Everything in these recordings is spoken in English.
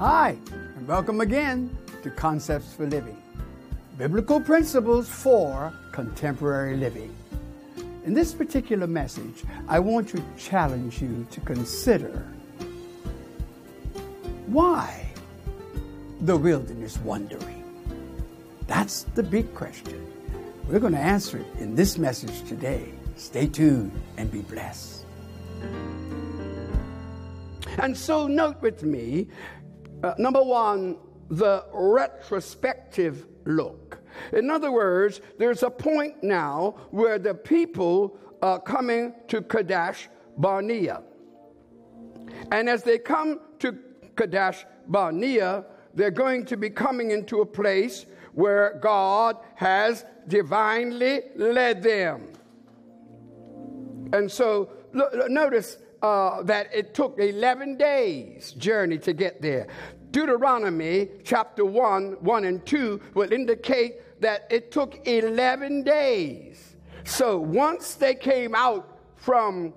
Hi, and welcome again to Concepts for Living Biblical Principles for Contemporary Living. In this particular message, I want to challenge you to consider why the wilderness wandering? That's the big question. We're going to answer it in this message today. Stay tuned and be blessed. And so, note with me uh, number one, the retrospective look. In other words, there's a point now where the people are coming to Kadesh Barnea. And as they come to Kadesh Barnea, they're going to be coming into a place where God has divinely led them. And so, look, notice uh, that it took 11 days journey to get there. Deuteronomy chapter 1, 1 and 2 will indicate that it took 11 days. So once they came out from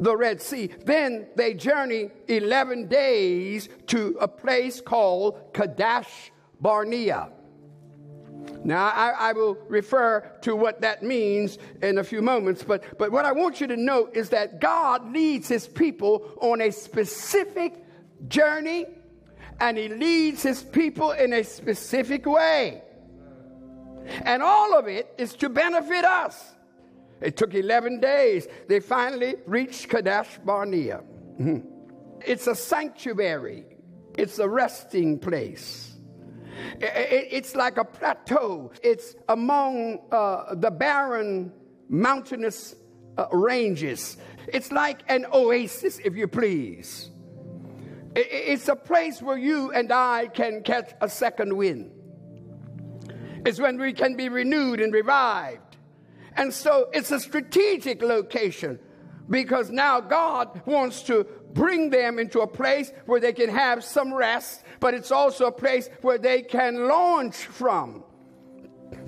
the Red Sea, then they journeyed 11 days to a place called Kadesh Barnea. Now, I, I, will refer to what that means in a few moments, but, but what I want you to know is that God leads his people on a specific journey and he leads his people in a specific way. And all of it is to benefit us. It took 11 days. They finally reached Kadesh Barnea. It's a sanctuary, it's a resting place. It's like a plateau. It's among uh, the barren, mountainous uh, ranges. It's like an oasis, if you please. It's a place where you and I can catch a second wind. It's when we can be renewed and revived. And so it's a strategic location because now God wants to bring them into a place where they can have some rest, but it's also a place where they can launch from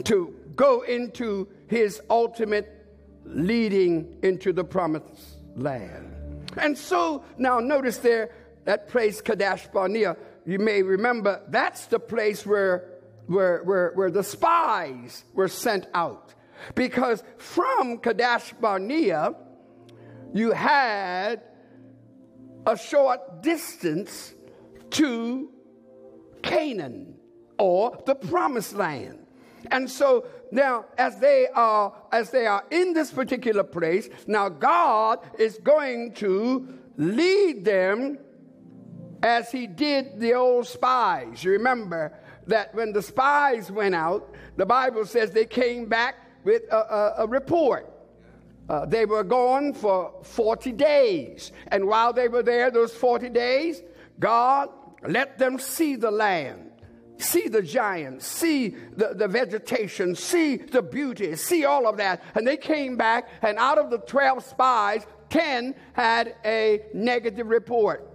to go into his ultimate leading into the promised land. And so now notice there that place Kadesh Barnea, you may remember that's the place where where, where, where the spies were sent out. Because from Kadesh Barnea, you had a short distance to Canaan or the promised land. And so now as they are as they are in this particular place, now God is going to lead them as he did the old spies. You remember that when the spies went out, the Bible says they came back with a, a, a report. Uh, they were gone for 40 days. And while they were there, those 40 days, God let them see the land, see the giants, see the, the vegetation, see the beauty, see all of that. And they came back, and out of the 12 spies, 10 had a negative report.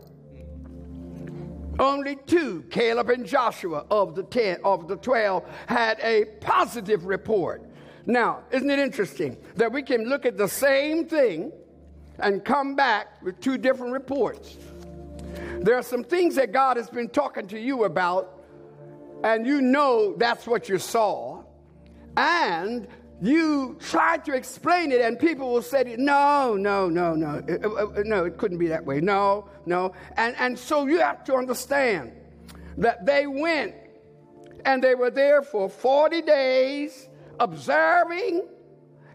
Only two, Caleb and Joshua of the ten of the twelve, had a positive report. Now, isn't it interesting that we can look at the same thing and come back with two different reports? There are some things that God has been talking to you about, and you know that's what you saw, and you try to explain it, and people will say, No, no, no, no, no, it couldn't be that way. No, no. And, and so you have to understand that they went and they were there for 40 days observing,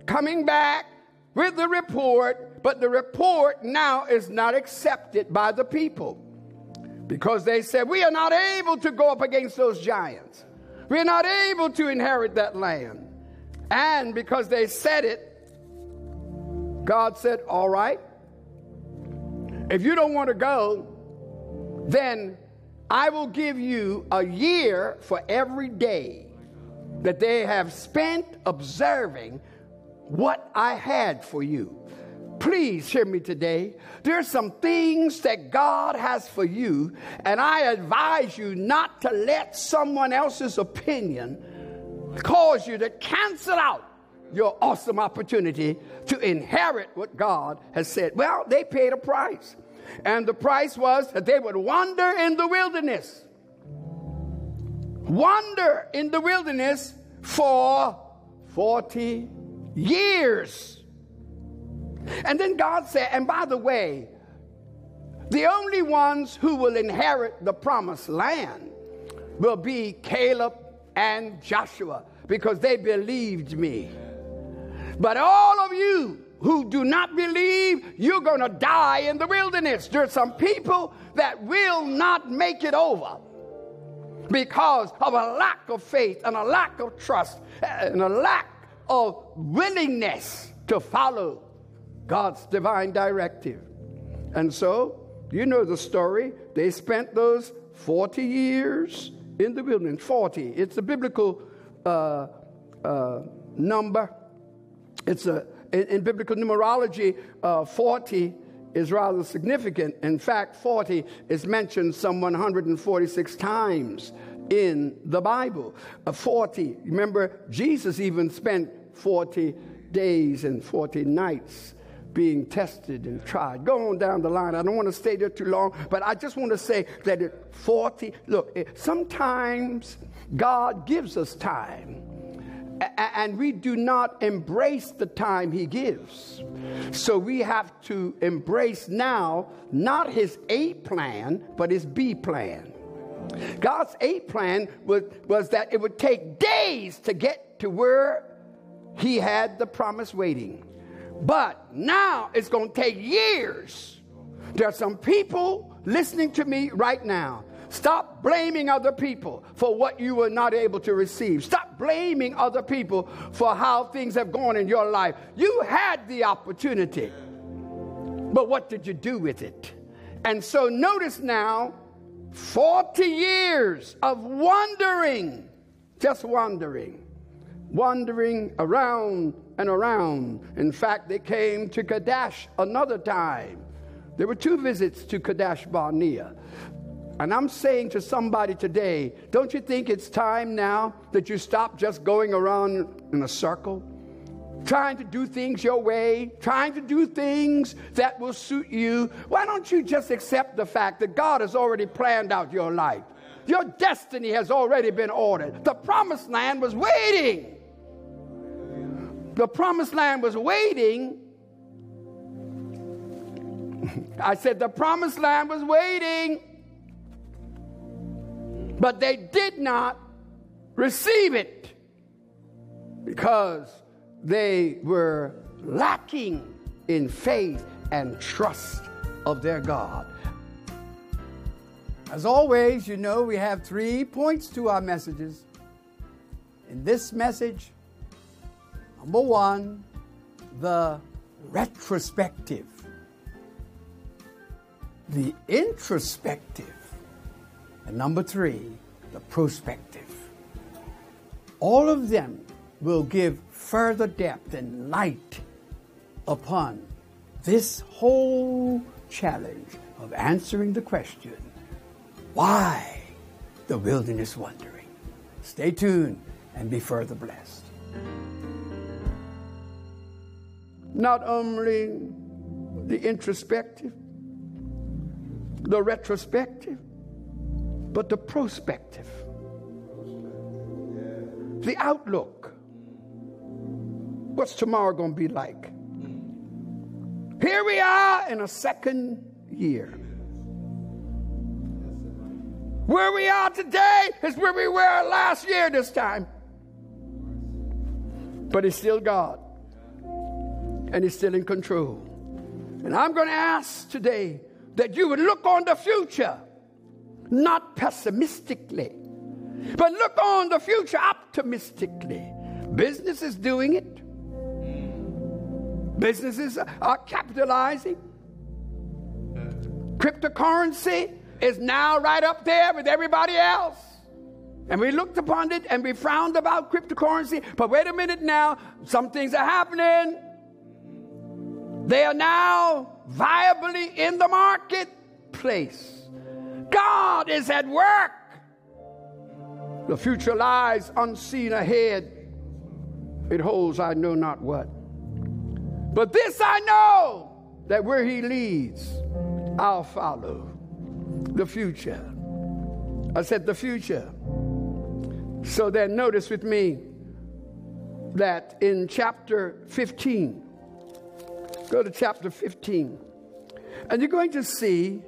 coming back with the report, but the report now is not accepted by the people because they said, We are not able to go up against those giants. We are not able to inherit that land. And because they said it, God said, All right, if you don't want to go, then I will give you a year for every day that they have spent observing what I had for you. Please hear me today. There's some things that God has for you, and I advise you not to let someone else's opinion cause you to cancel out your awesome opportunity to inherit what God has said. Well, they paid a price. And the price was that they would wander in the wilderness. Wander in the wilderness for 40 years. And then God said, and by the way, the only ones who will inherit the promised land will be Caleb and Joshua because they believed me. But all of you who do not believe, you're going to die in the wilderness. There's some people that will not make it over because of a lack of faith and a lack of trust and a lack of willingness to follow God's divine directive. And so, you know the story. They spent those 40 years in the wilderness. 40. It's a biblical uh, uh, number. It's a in, in biblical numerology. Uh, 40 is rather significant. In fact, 40 is mentioned some 146 times in the Bible. Uh, 40. Remember, Jesus even spent 40 days and 40 nights being tested and tried. Go on down the line. I don't want to stay there too long, but I just want to say that at 40, look, sometimes God gives us time and we do not embrace the time he gives. So we have to embrace now not his A plan, but his B plan. God's A plan was, was that it would take days to get to where he had the promise waiting. But now it's going to take years. There are some people listening to me right now. Stop blaming other people for what you were not able to receive. Stop blaming other people for how things have gone in your life. You had the opportunity, but what did you do with it? And so notice now 40 years of wandering, just wandering, wandering around and around. In fact, they came to Kadesh another time. There were two visits to Kadesh Barnea. And I'm saying to somebody today, don't you think it's time now that you stop just going around in a circle? Trying to do things your way, trying to do things that will suit you. Why don't you just accept the fact that God has already planned out your life? Your destiny has already been ordered. The promised land was waiting the promised land was waiting. I said the promised land was waiting, but they did not receive it because they were lacking in faith and trust of their God. As always, you know we have three points to our messages. In this message, Number one, the retrospective, the introspective, and number three, the prospective. All of them will give further depth and light upon this whole challenge of answering the question why the wilderness wandering? Stay tuned and be further blessed not only the introspective, the retrospective, but the prospective, the outlook. What's tomorrow going to be like? Here we are in a second year. Where we are today is where we were last year this time. But it's still God and He's still in control. And I'm going to ask today that you would look on the future, not pessimistically, but look on the future optimistically. Business is doing it. Businesses are capitalizing. Cryptocurrency is now right up there with everybody else. And we looked upon it and we frowned about cryptocurrency. But wait a minute now, some things are happening. They are now viably in the marketplace. God is at work. The future lies unseen ahead. It holds I know not what. But this I know that where He leads, I'll follow. The future. I said the future. So then, notice with me that in chapter 15, go to chapter 15, and you're going to see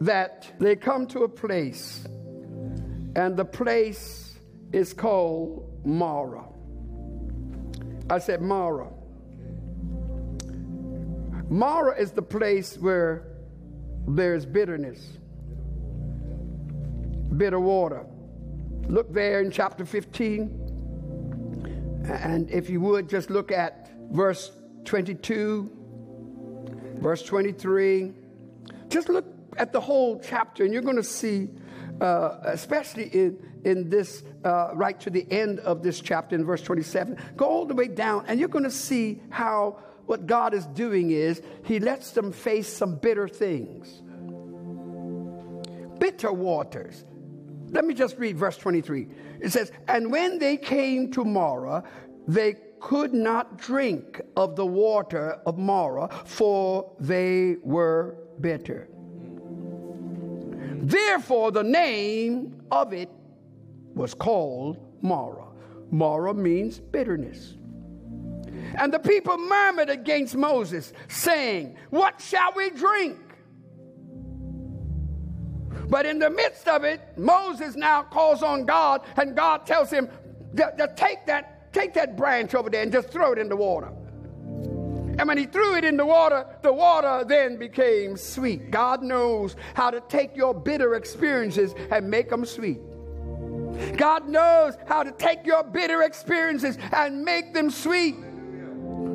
that they come to a place, and the place is called Marah. I said Marah. Marah is the place where there's bitterness, bitter water. Look there in chapter 15. And if you would, just look at verse 22, verse 23. Just look at the whole chapter, and you're going to see, uh, especially in, in this, uh, right to the end of this chapter in verse 27, go all the way down, and you're going to see how what God is doing is He lets them face some bitter things. Bitter waters. Let me just read verse 23. It says, And when they came to Marah, they could not drink of the water of Marah, for they were bitter. Therefore, the name of it was called Marah. Marah means bitterness. And the people murmured against Moses, saying, What shall we drink? But in the midst of it, Moses now calls on God, and God tells him take that, take that branch over there and just throw it in the water. And when he threw it in the water, the water then became sweet. God knows how to take your bitter experiences and make them sweet. God knows how to take your bitter experiences and make them sweet.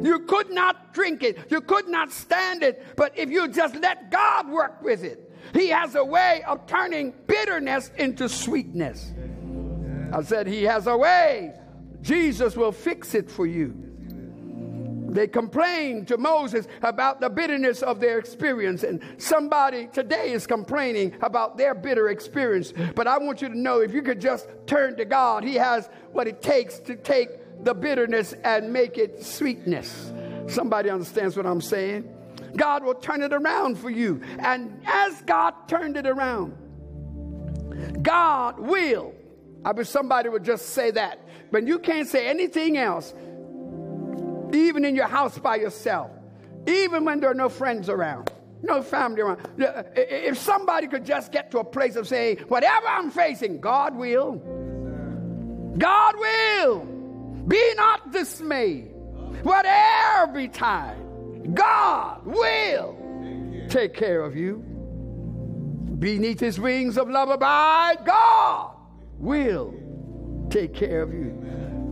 You could not drink it, you could not stand it, but if you just let God work with it, he has a way of turning bitterness into sweetness. I said, He has a way. Jesus will fix it for you. They complained to Moses about the bitterness of their experience, and somebody today is complaining about their bitter experience. But I want you to know if you could just turn to God, He has what it takes to take the bitterness and make it sweetness. Somebody understands what I'm saying? God will turn it around for you. And as God turned it around, God will. I wish somebody would just say that. But you can't say anything else, even in your house by yourself, even when there are no friends around, no family around. If somebody could just get to a place of saying, whatever I'm facing, God will. God will. Be not dismayed. Whatever betide. God will take care of you. Beneath his wings of love abide, God will take care of you.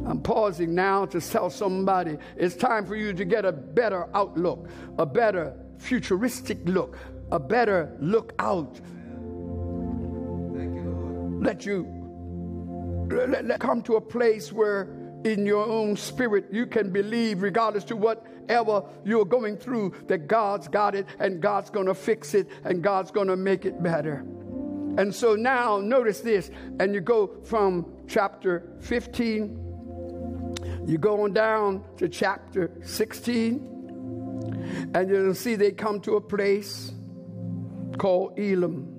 I'm pausing now to tell somebody it's time for you to get a better outlook, a better futuristic look, a better look out. Let you let, let come to a place where in your own spirit you can believe regardless to whatever you're going through, that God's got it and God's going to fix it and God's going to make it better. And so now, notice this, and you go from chapter 15, you go on down to chapter 16, and you'll see they come to a place called Elim.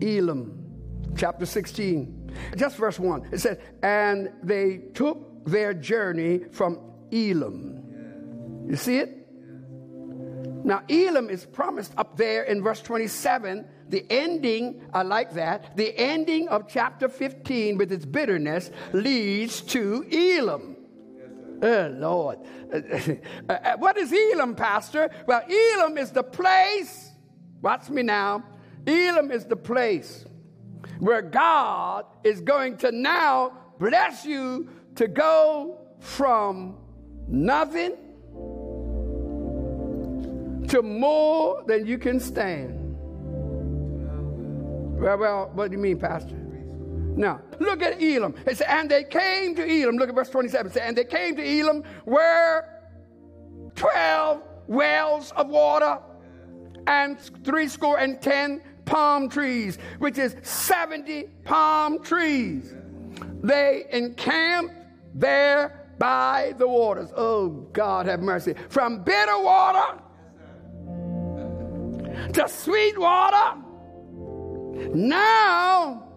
Elim, chapter 16, just verse 1. It says, And they took their journey from Elim. you see it? Now, Elim is promised up there in verse 27. The ending, I like that. The ending of chapter 15 with its bitterness leads to Elim. Oh, Lord. Uh, uh, what is Elim, Pastor? Well, Elim is the place, watch me now. Elim is the place where God is going to now bless you to go from nothing to more than you can stand. Well, well, what do you mean, Pastor? Now, look at Elim. It said, and they came to Elim. Look at verse 27. It said, and they came to Elim where 12 wells of water and three score and ten palm trees, which is 70 palm trees. They encamped there by the waters. Oh, God have mercy. From bitter water to sweet water, now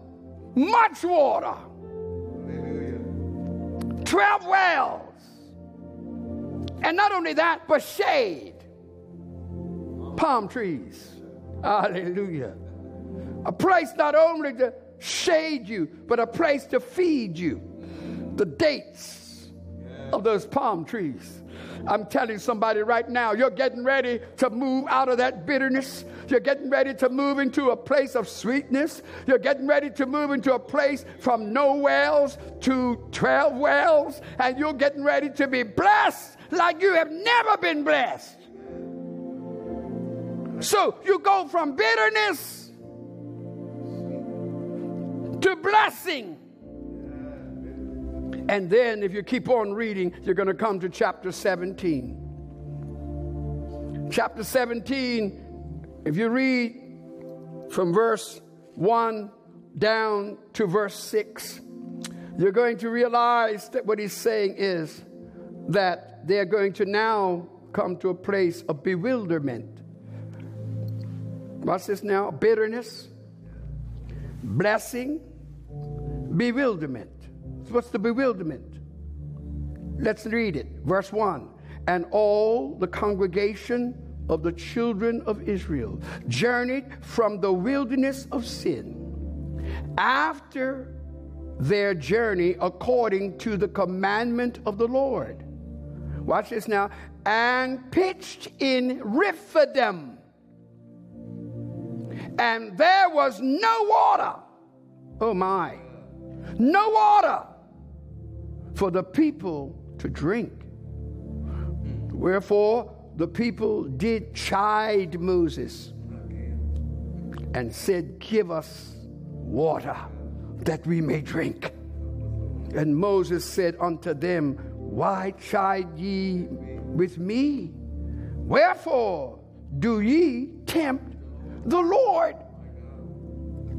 much water. Hallelujah. 12 wells. And not only that, but shade. Palm trees. Hallelujah. A place not only to shade you, but a place to feed you. The dates of those palm trees. I'm telling somebody right now, you're getting ready to move out of that bitterness. You're getting ready to move into a place of sweetness. You're getting ready to move into a place from no wells to 12 wells. And you're getting ready to be blessed like you have never been blessed. So you go from bitterness to blessing. And then, if you keep on reading, you're going to come to chapter 17. Chapter 17, if you read from verse 1 down to verse 6, you're going to realize that what he's saying is that they're going to now come to a place of bewilderment. What's this now? Bitterness, blessing, bewilderment. What's the bewilderment? Let's read it. Verse 1 And all the congregation of the children of Israel journeyed from the wilderness of sin after their journey according to the commandment of the Lord. Watch this now. And pitched in Rephidim. And there was no water. Oh my. No water for the people to drink. Wherefore the people did chide Moses and said, Give us water that we may drink. And Moses said unto them, Why chide ye with me? Wherefore do ye tempt the Lord?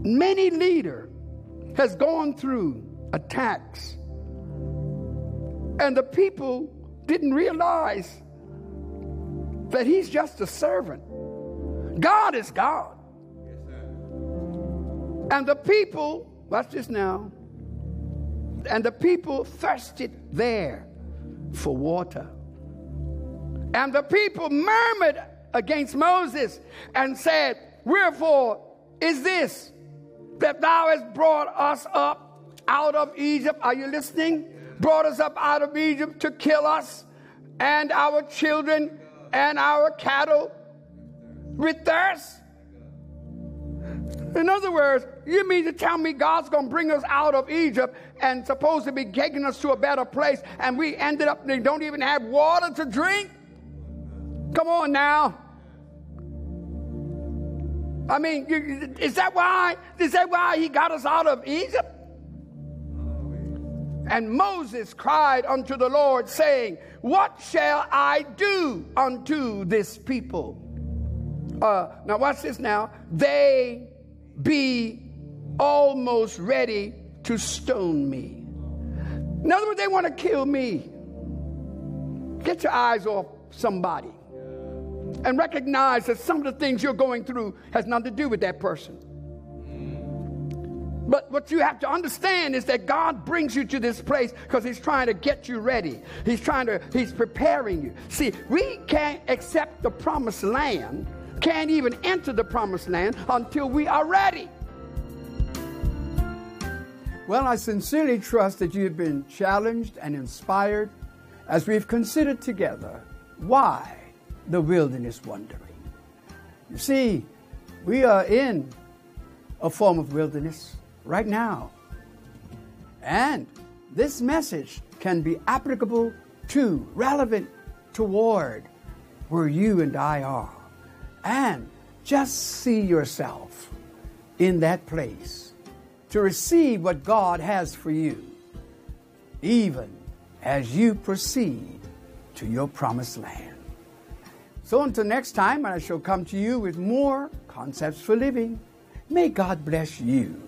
Many leader has gone through attacks and the people didn't realize that he's just a servant. God is God. and the people, watch this now, and the people thirsted there for water. And the people murmured against Moses and said, Wherefore is this that thou hast brought us up out of Egypt? Are you listening? Brought us up out of Egypt to kill us and our children and our cattle with thirst. In other words, you mean to tell me God's going to bring us out of Egypt and supposed to be taking us to a better place, and we ended up they don't even have water to drink? Come on now. I mean, is that why? Is that why he got us out of Egypt? And Moses cried unto the Lord, saying, What shall I do unto this people? Uh, now, watch this now. They be almost ready to stone me. In other words, they want to kill me. Get your eyes off somebody and recognize that some of the things you're going through has nothing to do with that person. But what you have to understand is that God brings you to this place because He's trying to get you ready. He's trying to, He's preparing you. See, we can't accept the promised land, can't even enter the promised land until we are ready. Well, I sincerely trust that you have been challenged and inspired as we've considered together why the wilderness wandering. You see, we are in a form of wilderness right now. And this message can be applicable to, relevant toward where you and I are. And just see yourself in that place to receive what God has for you, even as you proceed to your promised land. So until next time, I shall come to you with more concepts for living. May God bless you